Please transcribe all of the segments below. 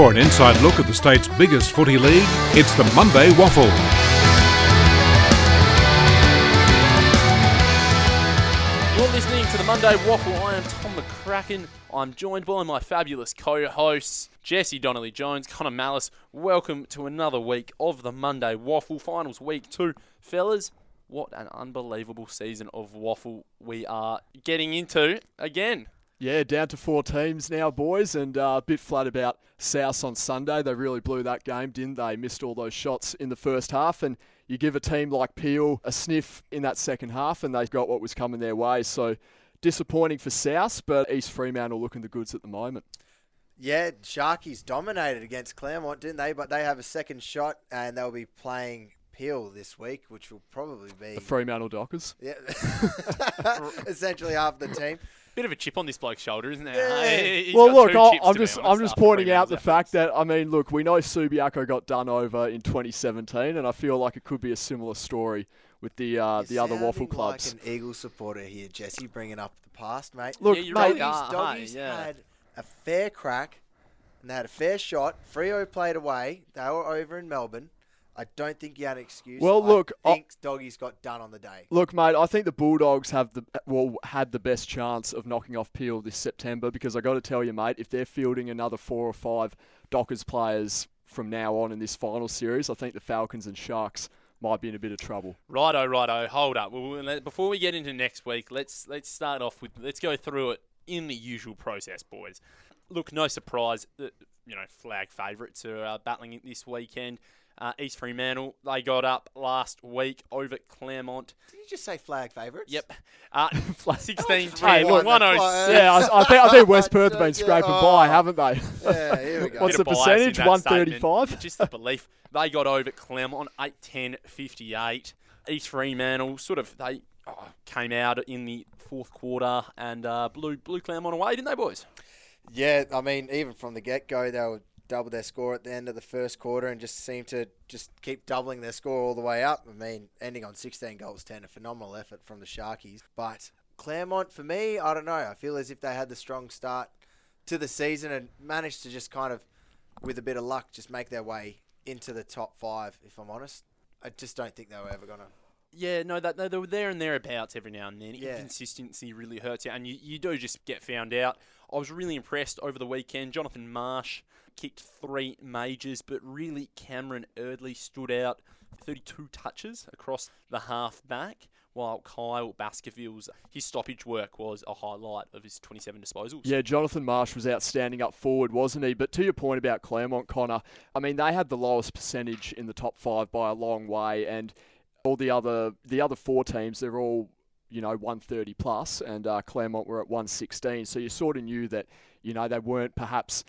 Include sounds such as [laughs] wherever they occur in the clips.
For an inside look at the state's biggest footy league, it's the Monday Waffle. You're listening to the Monday Waffle. I am Tom McCracken. I'm joined by my fabulous co-hosts, Jesse Donnelly Jones, Connor Mallis. Welcome to another week of the Monday Waffle. Finals week two. Fellas, what an unbelievable season of waffle we are getting into again. Yeah, down to four teams now, boys, and uh, a bit flat about South on Sunday. They really blew that game, didn't they? Missed all those shots in the first half, and you give a team like Peel a sniff in that second half, and they got what was coming their way. So disappointing for South, but East Fremantle looking the goods at the moment. Yeah, Sharkies dominated against Claremont, didn't they? But they have a second shot, and they'll be playing Peel this week, which will probably be The Fremantle Dockers. yeah, [laughs] essentially half the team. Bit of a chip on this bloke's shoulder, isn't there? Yeah. Hey, he's well, got look, two I, chips, I'm just I'm just pointing out the Fremantle's fact that I mean, look, we know Subiaco got done over in 2017, and I feel like it could be a similar story with the uh, the You're other waffle sounding clubs. Like an Eagle supporter here, Jesse, bringing up the past, mate. Look, Yeah, you're mate, right. Doggies, Ah, doggies hey, yeah. had a fair crack, and they had a fair shot. Freo played away. They were over in Melbourne. I don't think you had an excuse. Well, look, I- think doggies got done on the day. Look, mate, I think the Bulldogs have the well had the best chance of knocking off Peel this September because I got to tell you, mate, if they're fielding another four or five Dockers players from now on in this final series, I think the Falcons and Sharks might be in a bit of trouble. Righto, righto. Hold up. Well, we'll before we get into next week, let's let's start off with let's go through it in the usual process, boys. Look, no surprise that you know flag favourites are uh, battling it this weekend. Uh, East Fremantle they got up last week over Claremont. Did you just say flag favourites? Yep, uh, [laughs] [laughs] 16 Hey, 10, look, 106. Yeah, I, I think I think West [laughs] Perth have been Yeah, scraping oh. by, haven't they? Yeah, here we go. What's the percentage? 135? Just the belief. They got over Claremont 8 10 58. East Fremantle sort of they oh, came out in the fourth quarter and uh, blew, blew Claremont away, didn't they, boys? Yeah, I mean, even from the get go, they would double their score at the end of the first quarter and just seem to just keep doubling their score all the way up. I mean, ending on 16 goals 10, a phenomenal effort from the Sharkies. But Claremont, for me, I don't know. I feel as if they had the strong start to the season and managed to just kind of, with a bit of luck, just make their way into the top five, if I'm honest. I just don't think they were ever going to. Yeah, no, that they they were there and thereabouts every now and then. Yeah. Inconsistency really hurts you, and you, you do just get found out. I was really impressed over the weekend. Jonathan Marsh kicked three majors, but really Cameron Eardley stood out. 32 touches across the half back, while Kyle Baskerville's his stoppage work was a highlight of his 27 disposals. Yeah, Jonathan Marsh was outstanding up forward, wasn't he? But to your point about Claremont, Connor, I mean they had the lowest percentage in the top five by a long way, and all the other the other four teams they're all you know 130 plus, and uh, Claremont were at 116. So you sort of knew that you know they weren't perhaps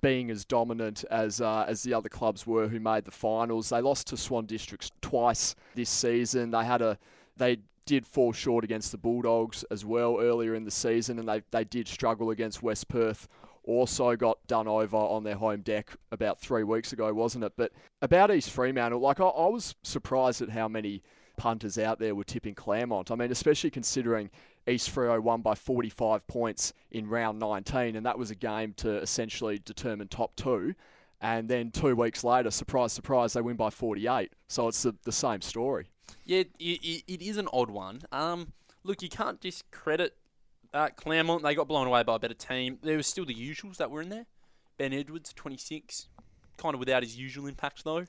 being as dominant as uh, as the other clubs were who made the finals. They lost to Swan Districts twice this season. They had a they did fall short against the Bulldogs as well earlier in the season, and they they did struggle against West Perth. Also got done over on their home deck about three weeks ago, wasn't it? But about East Fremantle, like I, I was surprised at how many punters out there were tipping Claremont. I mean, especially considering East Freo won by 45 points in round 19, and that was a game to essentially determine top two. And then two weeks later, surprise, surprise, they win by 48. So it's the, the same story. Yeah, it, it, is an odd one. Um, look, you can't discredit uh, Claremont. They got blown away by a better team. There was still the usuals that were in there. Ben Edwards, 26, kind of without his usual impact though.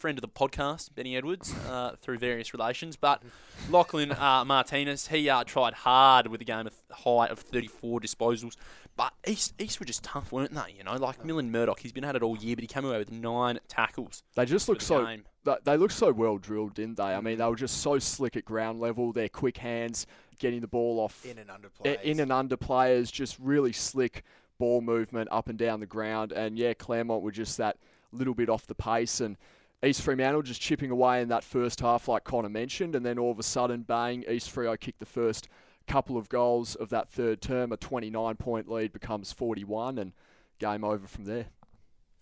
Friend of the podcast, Benny Edwards, uh, through various relations. But Lachlan uh, Martinez, he uh, tried hard with a game of high of 34 disposals. But East, East were just tough, weren't they? You know, like Millen Murdoch, he's been at it all year, but he came away with nine tackles. They just look the so game. they- they look so well drilled, didn't they? I mean, they were just so slick at ground level. Their quick hands, getting the ball off In and under i- plays. in and under players, just really slick ball movement up and down the ground. And yeah, Claremont were just that little bit off the pace. And East Fremantle just chipping away in that first half, like Connor mentioned. And then all of a sudden, bang, East Freo kicked the first couple of goals of that third term. A 29 point lead becomes 41, and game over from there.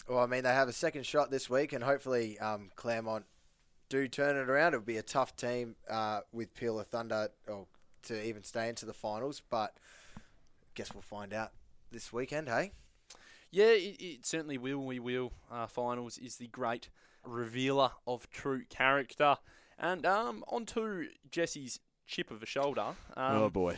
Well, I mean, they have a second shot this week, and hopefully um, Claremont do turn it around. It'll be a tough team uh, with Peel of Thunder or to even stay into the finals, but I guess we'll find out this weekend, hey? Yeah, it, it certainly will. We will. Uh, finals is the great revealer of true character. And um, on to Jesse's chip of the shoulder. Um, oh boy.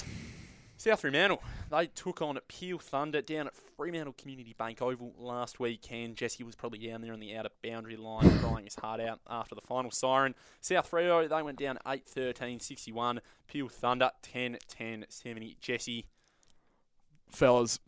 South Fremantle, they took on Peel Thunder down at Fremantle Community Bank Oval last weekend. Jesse was probably down there on the outer boundary line [coughs] crying his heart out after the final siren. South Freo, they went down 8 13 61. Peel Thunder 10 10 70. Jesse. Fellas,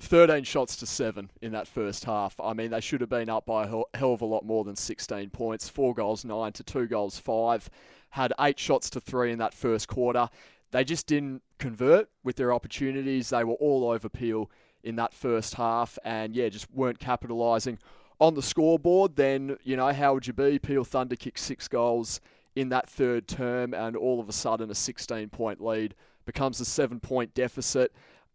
13 shots to 7 in that first half. I mean, they should have been up by a hell, of a lot more than 16 points. 4 goals 9 to 2 goals 5. Had 8 shots to 3 in that first quarter. They just didn't convert with their opportunities. They were all over Peel in that first half and, yeah, just weren't capitalising on the scoreboard. Then, you know, how would you be? Peel Thunder kicked six goals in that third term and all of a sudden a 16 point lead becomes a seven point deficit.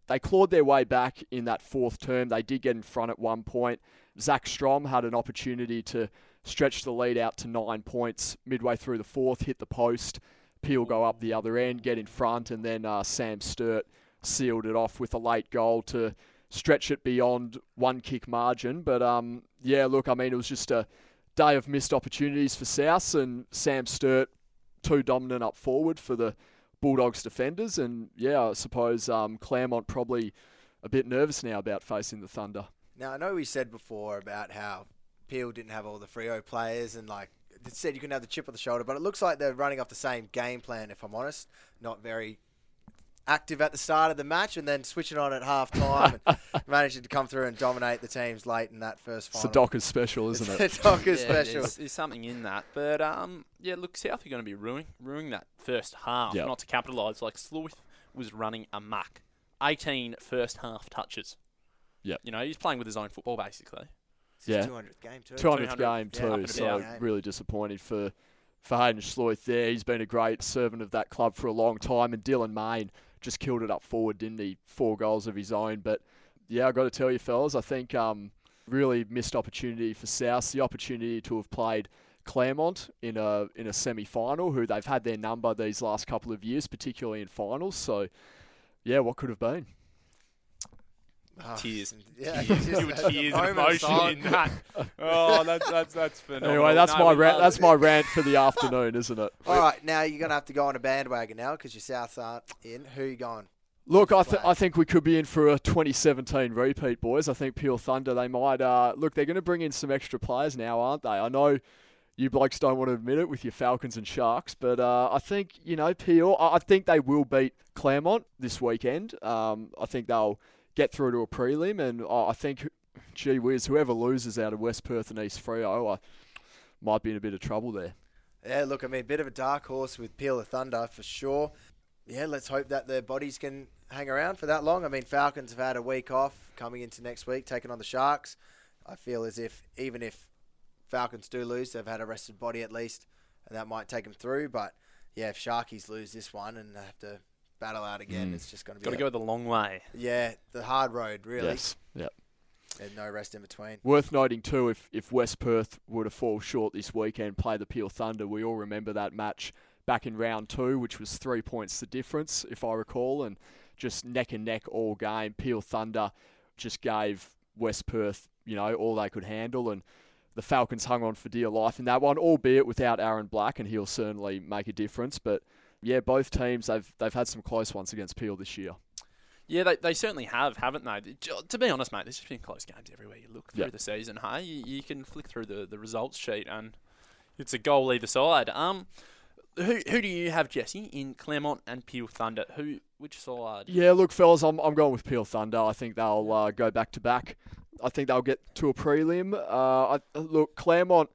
They clawed their way back in that fourth term. They did get in front at one point. Zach Strom had an opportunity to stretch the lead out to nine points midway through the fourth, hit the post. Peel go up the other end, get in front, and then uh, Sam Sturt sealed it off with a late goal to stretch it beyond one kick margin. But um, yeah, look, I mean, it was just a day of missed opportunities for South, and Sam Sturt too dominant up forward for the Bulldogs defenders. And yeah, I suppose um, Claremont probably a bit nervous now about facing the Thunder. Now I know we said before about how Peel didn't have all the Freo players and like said you can have the chip on the shoulder, but it looks like they're running off the same game plan. If I'm honest, not very active at the start of the match and then switching on at half time and [laughs] managing to come through and dominate the teams late in that first final. [laughs] It's a Dockers special, isn't It's it? a Dockers Yeah, special. There's, there's something in that. But um, yeah, look, South are going to be ruining, ruining that first half, Yep. not to capitalise. Like Schloithe was running amok. 18 first half touches. Yeah. You know, he's playing with his own football, basically. It's his Yeah. 200th game too. 200th 200, game yeah, too, up and so about. really disappointed for for Haiden Schloithe there. He's been a great servant of that club for a long time, and Dylan Main just killed it up forward, didn't he? Four goals of his own, but yeah, I've got to tell you, fellas, I think um, really missed opportunity for South. The opportunity to have played Claremont in a in a semi final, who they've had their number these last couple of years, particularly in finals. So yeah, what could have been? Oh, Tears. Yeah, Tears. [laughs] just You were tears of moment [laughs] emotion silence. in that. [laughs] Oh, that's that's that's phenomenal. Anyway, that's No, my rant. That's it. my rant for the afternoon, isn't it? All right, now you're gonna have to go on a bandwagon now because your Souths aren't in. Who are you going? Look, I, th- I think we could be in for a 2017 repeat, boys. I think Peel Thunder, they might. Uh, look, they're going to bring in some extra players now, aren't they? I know you blokes don't want to admit it with your Falcons and Sharks, but uh, I think, you know, Peel, I I think they will beat Claremont this weekend. Um, I think they'll get through to a prelim, and I I think, gee whiz, whoever loses out of West Perth and East Freo I might be in a bit of trouble there. Yeah, look, I mean, bit of a dark horse with Peel of Thunder for sure. Yeah, let's hope that their bodies can hang around for that long. I mean, Falcons have had a week off coming into next week, taking on the Sharks. I feel as if even if Falcons do lose, they've had a rested body at least, and that might take them through. But yeah, if Sharkies lose this one and have to battle out again, Mm. it's just going to be Got to go the long way. yeah the hard road really. Yes. Yeah. There's no rest in between. Worth noting too, if if West Perth were to fall short this weekend, play the Peel Thunder, we all remember that match back in round two, which was three points the difference, if I recall, and just neck and neck all game. Peel Thunder just gave West Perth, you know, all they could handle, and the Falcons hung on for dear life in that one, albeit without Aaron Black, and he'll certainly make a difference. But yeah, both teams they've they've had some close ones against Peel this year. Yeah, they, they certainly have, haven't they? To be honest, mate, there's just been close games everywhere you look through Yeah. the season. Hey, you, you can flick through the, the results sheet and it's a goal either side. Um, who who do you have, Jesse, in Claremont and Peel Thunder? Who which side? Yeah, look, fellas, I'm I'm going with Peel Thunder. I think they'll uh, go back to back. I think they'll get to a prelim. Uh, I, look, Claremont.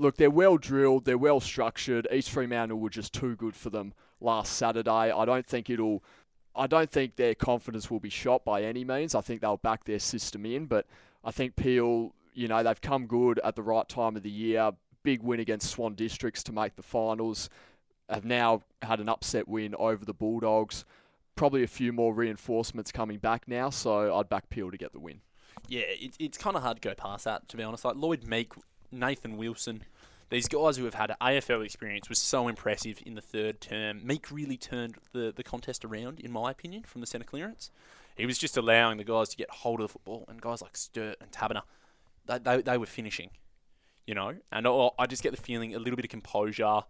Look, they're well drilled. They're well structured. East Fremantle were just too good for them last Saturday. I don't think it'll. I don't think their confidence will be shot by any means. I think they'll back their system in, but I think Peel. You know, they've come good at the right time of the year. Big win against Swan Districts to make the finals. Have now had an upset win over the Bulldogs probably a few more reinforcements coming back now, so I'd back Peel to get the win. Yeah, it, it's kind of hard to go past that, to be honest. Like Lloyd Meek, Nathan Wilson, these guys who have had AFL experience was so impressive in the third term. Meek really turned the, the contest around, in my opinion, from the centre clearance. He was just allowing the guys to get hold of the football, and guys like Sturt and Taberner, they, they, they were finishing, you know. And I I just get the feeling a little bit of composure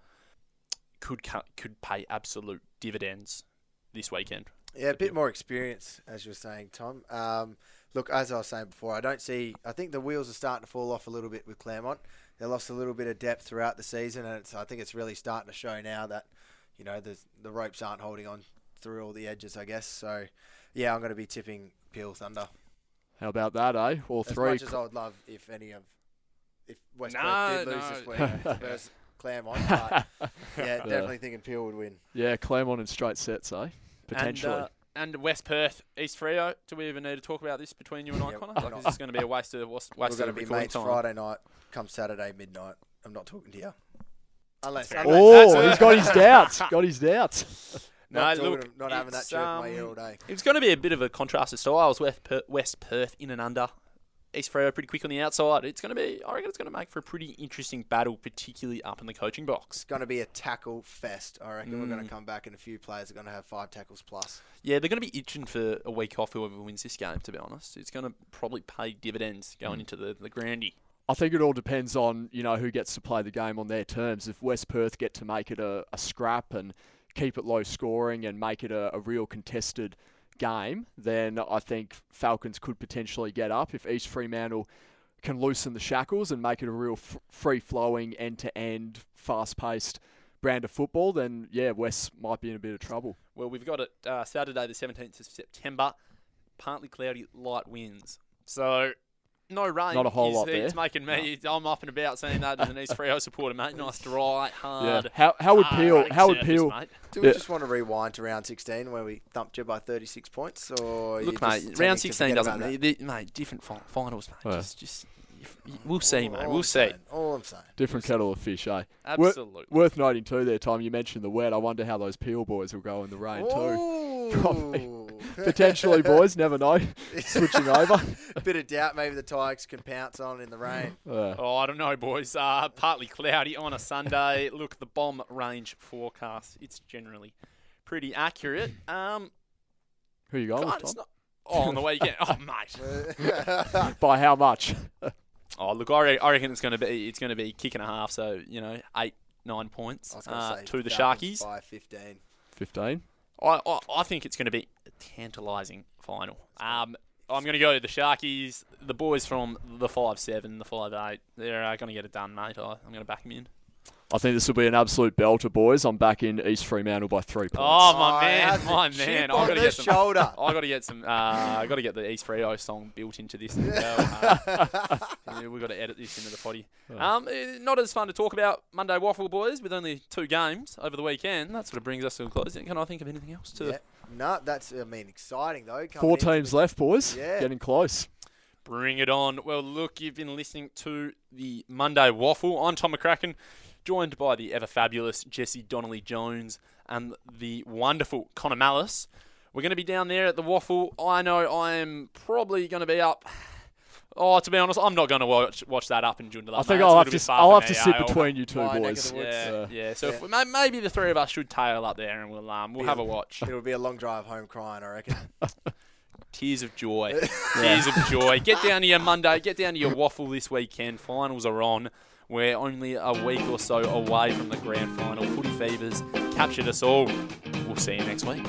could could pay absolute dividends this weekend. Yeah, a bit more experience, as you were saying, Tom. Um, look, as I was saying before, I don't see. I think the wheels are starting to fall off a little bit with Claremont. They lost a little bit of depth throughout the season, and it's, I think it's really starting to show now that you know the the ropes aren't holding on through all the edges. I guess so. Yeah, I'm going to be tipping Peel Thunder. How about that, eh? All As three. much as I would love if any of if West No, did lose no. this week [laughs] versus Claremont, but yeah, [laughs] definitely thinking Peel would win. yeah, Claremont in straight sets, eh? Potentially. And, uh, and West Perth, East Freo. Do we even need to talk about this between you and I, Yeah, Connor? Like, is this going to be a waste of waste We're of going to be recording mates time? Friday night, come Saturday midnight. I'm not talking to you. Unless, unless oh, that's- he's got his [laughs] doubts. Got his doubts. [laughs] No, not, look, to- not having that it's, jerk in my ear um, all day. It's going to be a bit of a contrast of styles. West Perth, West Perth in and under. East Freo pretty quick on the outside. It's going to be, I reckon it's going to make for a pretty interesting battle, particularly up in the coaching box. It's going to be a tackle fest. I reckon we're going Mm. to come back and a few players are going to have five tackles plus. Yeah, they're going to be itching for a week off whoever wins this game, to be honest. It's going to probably pay dividends going Mm. into the, the Grandy. I think it all depends on you know who gets to play the game on their terms. If West Perth get to make it a, a scrap and keep it low scoring and make it a, a real contested game, then I think Falcons could potentially get up. If East Fremantle can loosen the shackles and make it a real f- free flowing, end to end, fast paced brand of football, then yeah, West might be in a bit of trouble. Well, we've got it uh, Saturday, the 17th of September. Partly cloudy, light winds. So, no rain. Not a whole is- lot It's there. making me, I'm up and about saying that as an East Freo supporter, mate. Nice, dry, hard. Yeah. How how would Peel running how would Peel. Do we Yeah. just want to rewind to round 16 where we thumped you by 36 points? Or Look, you just mate, round 16 doesn't. about? The, the- mate, different fi- finals, mate. Yeah. Just, just, if- we'll see, mate. All We'll I'm see. saying, All I'm saying. different kettle of fish, eh? Absolutely. Worth noting too, there, Tom. You mentioned the wet. I wonder how those Peel boys will go in the rain too. [laughs] Probably. Ooh. [laughs] Potentially, boys. Never know. [laughs] Switching [laughs] over. A bit of doubt maybe the Tigers can pounce on in the rain. Uh, Oh, I don't know, boys. Uh, partly cloudy on a Sunday. Look, the bomb range forecast. It's generally pretty accurate. Um, who you going God, with, it's Tom? not. Oh, on the weekend. Oh, mate. By how much? Oh, look, I, re- I reckon it's going to be it's going to be kick and a half. So you know, eight nine points I was uh, say to the Sharkies. by 15. Fifteen. I, I I think it's going to be a tantalising final. Um, I'm going to go to the Sharkies, the boys from the five seven, the five eight. They're uh, going to get it done, mate. I, I'm going to back them in. I think this will be an absolute belter, boys. I'm back in East Fremantle by three points. Oh my Oh, man, my man! on I got to get some. shoulder. I got to get some. Uh, I got to get the East Freo song built into this as well. [laughs] Uh, We've got to edit this into the potty. Um, eh, not as fun to talk about Monday Waffle Boys with only two games over the weekend. That sort of brings us to a close. Can I think of anything else to Yeah. No, that's, I mean, exciting though. coming Four teams left, boys. Yeah. Getting close. Bring it on? Well, look, you've been listening to the Monday Waffle. I'm Tom McCracken, joined by the ever fabulous Jesse Donnelly Jones and the wonderful Connor Mallis. We're going to be down there at the Waffle. I know I am probably going to be up. Oh, to be honest, I'm not going to watch watch that up in June. I think. I'll have to. I'll have to sit eh? Between you two My neck of boys. the. Yeah, yeah. So yeah. If we, maybe the three of us should tail up there and we'll um, we'll Yeah. have a watch. It'll be a long drive home crying, I reckon. [laughs] Tears of joy. [laughs] Tears of joy. Get down to your Monday. Get down to your waffle this weekend. Finals are on. We're only a week or so away from the grand final. Footy Fevers captured us all. We'll see you next week.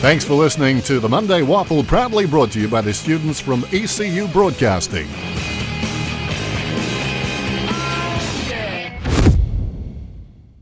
Thanks for listening to the Monday Waffle, proudly brought to you by the students from ECU Broadcasting.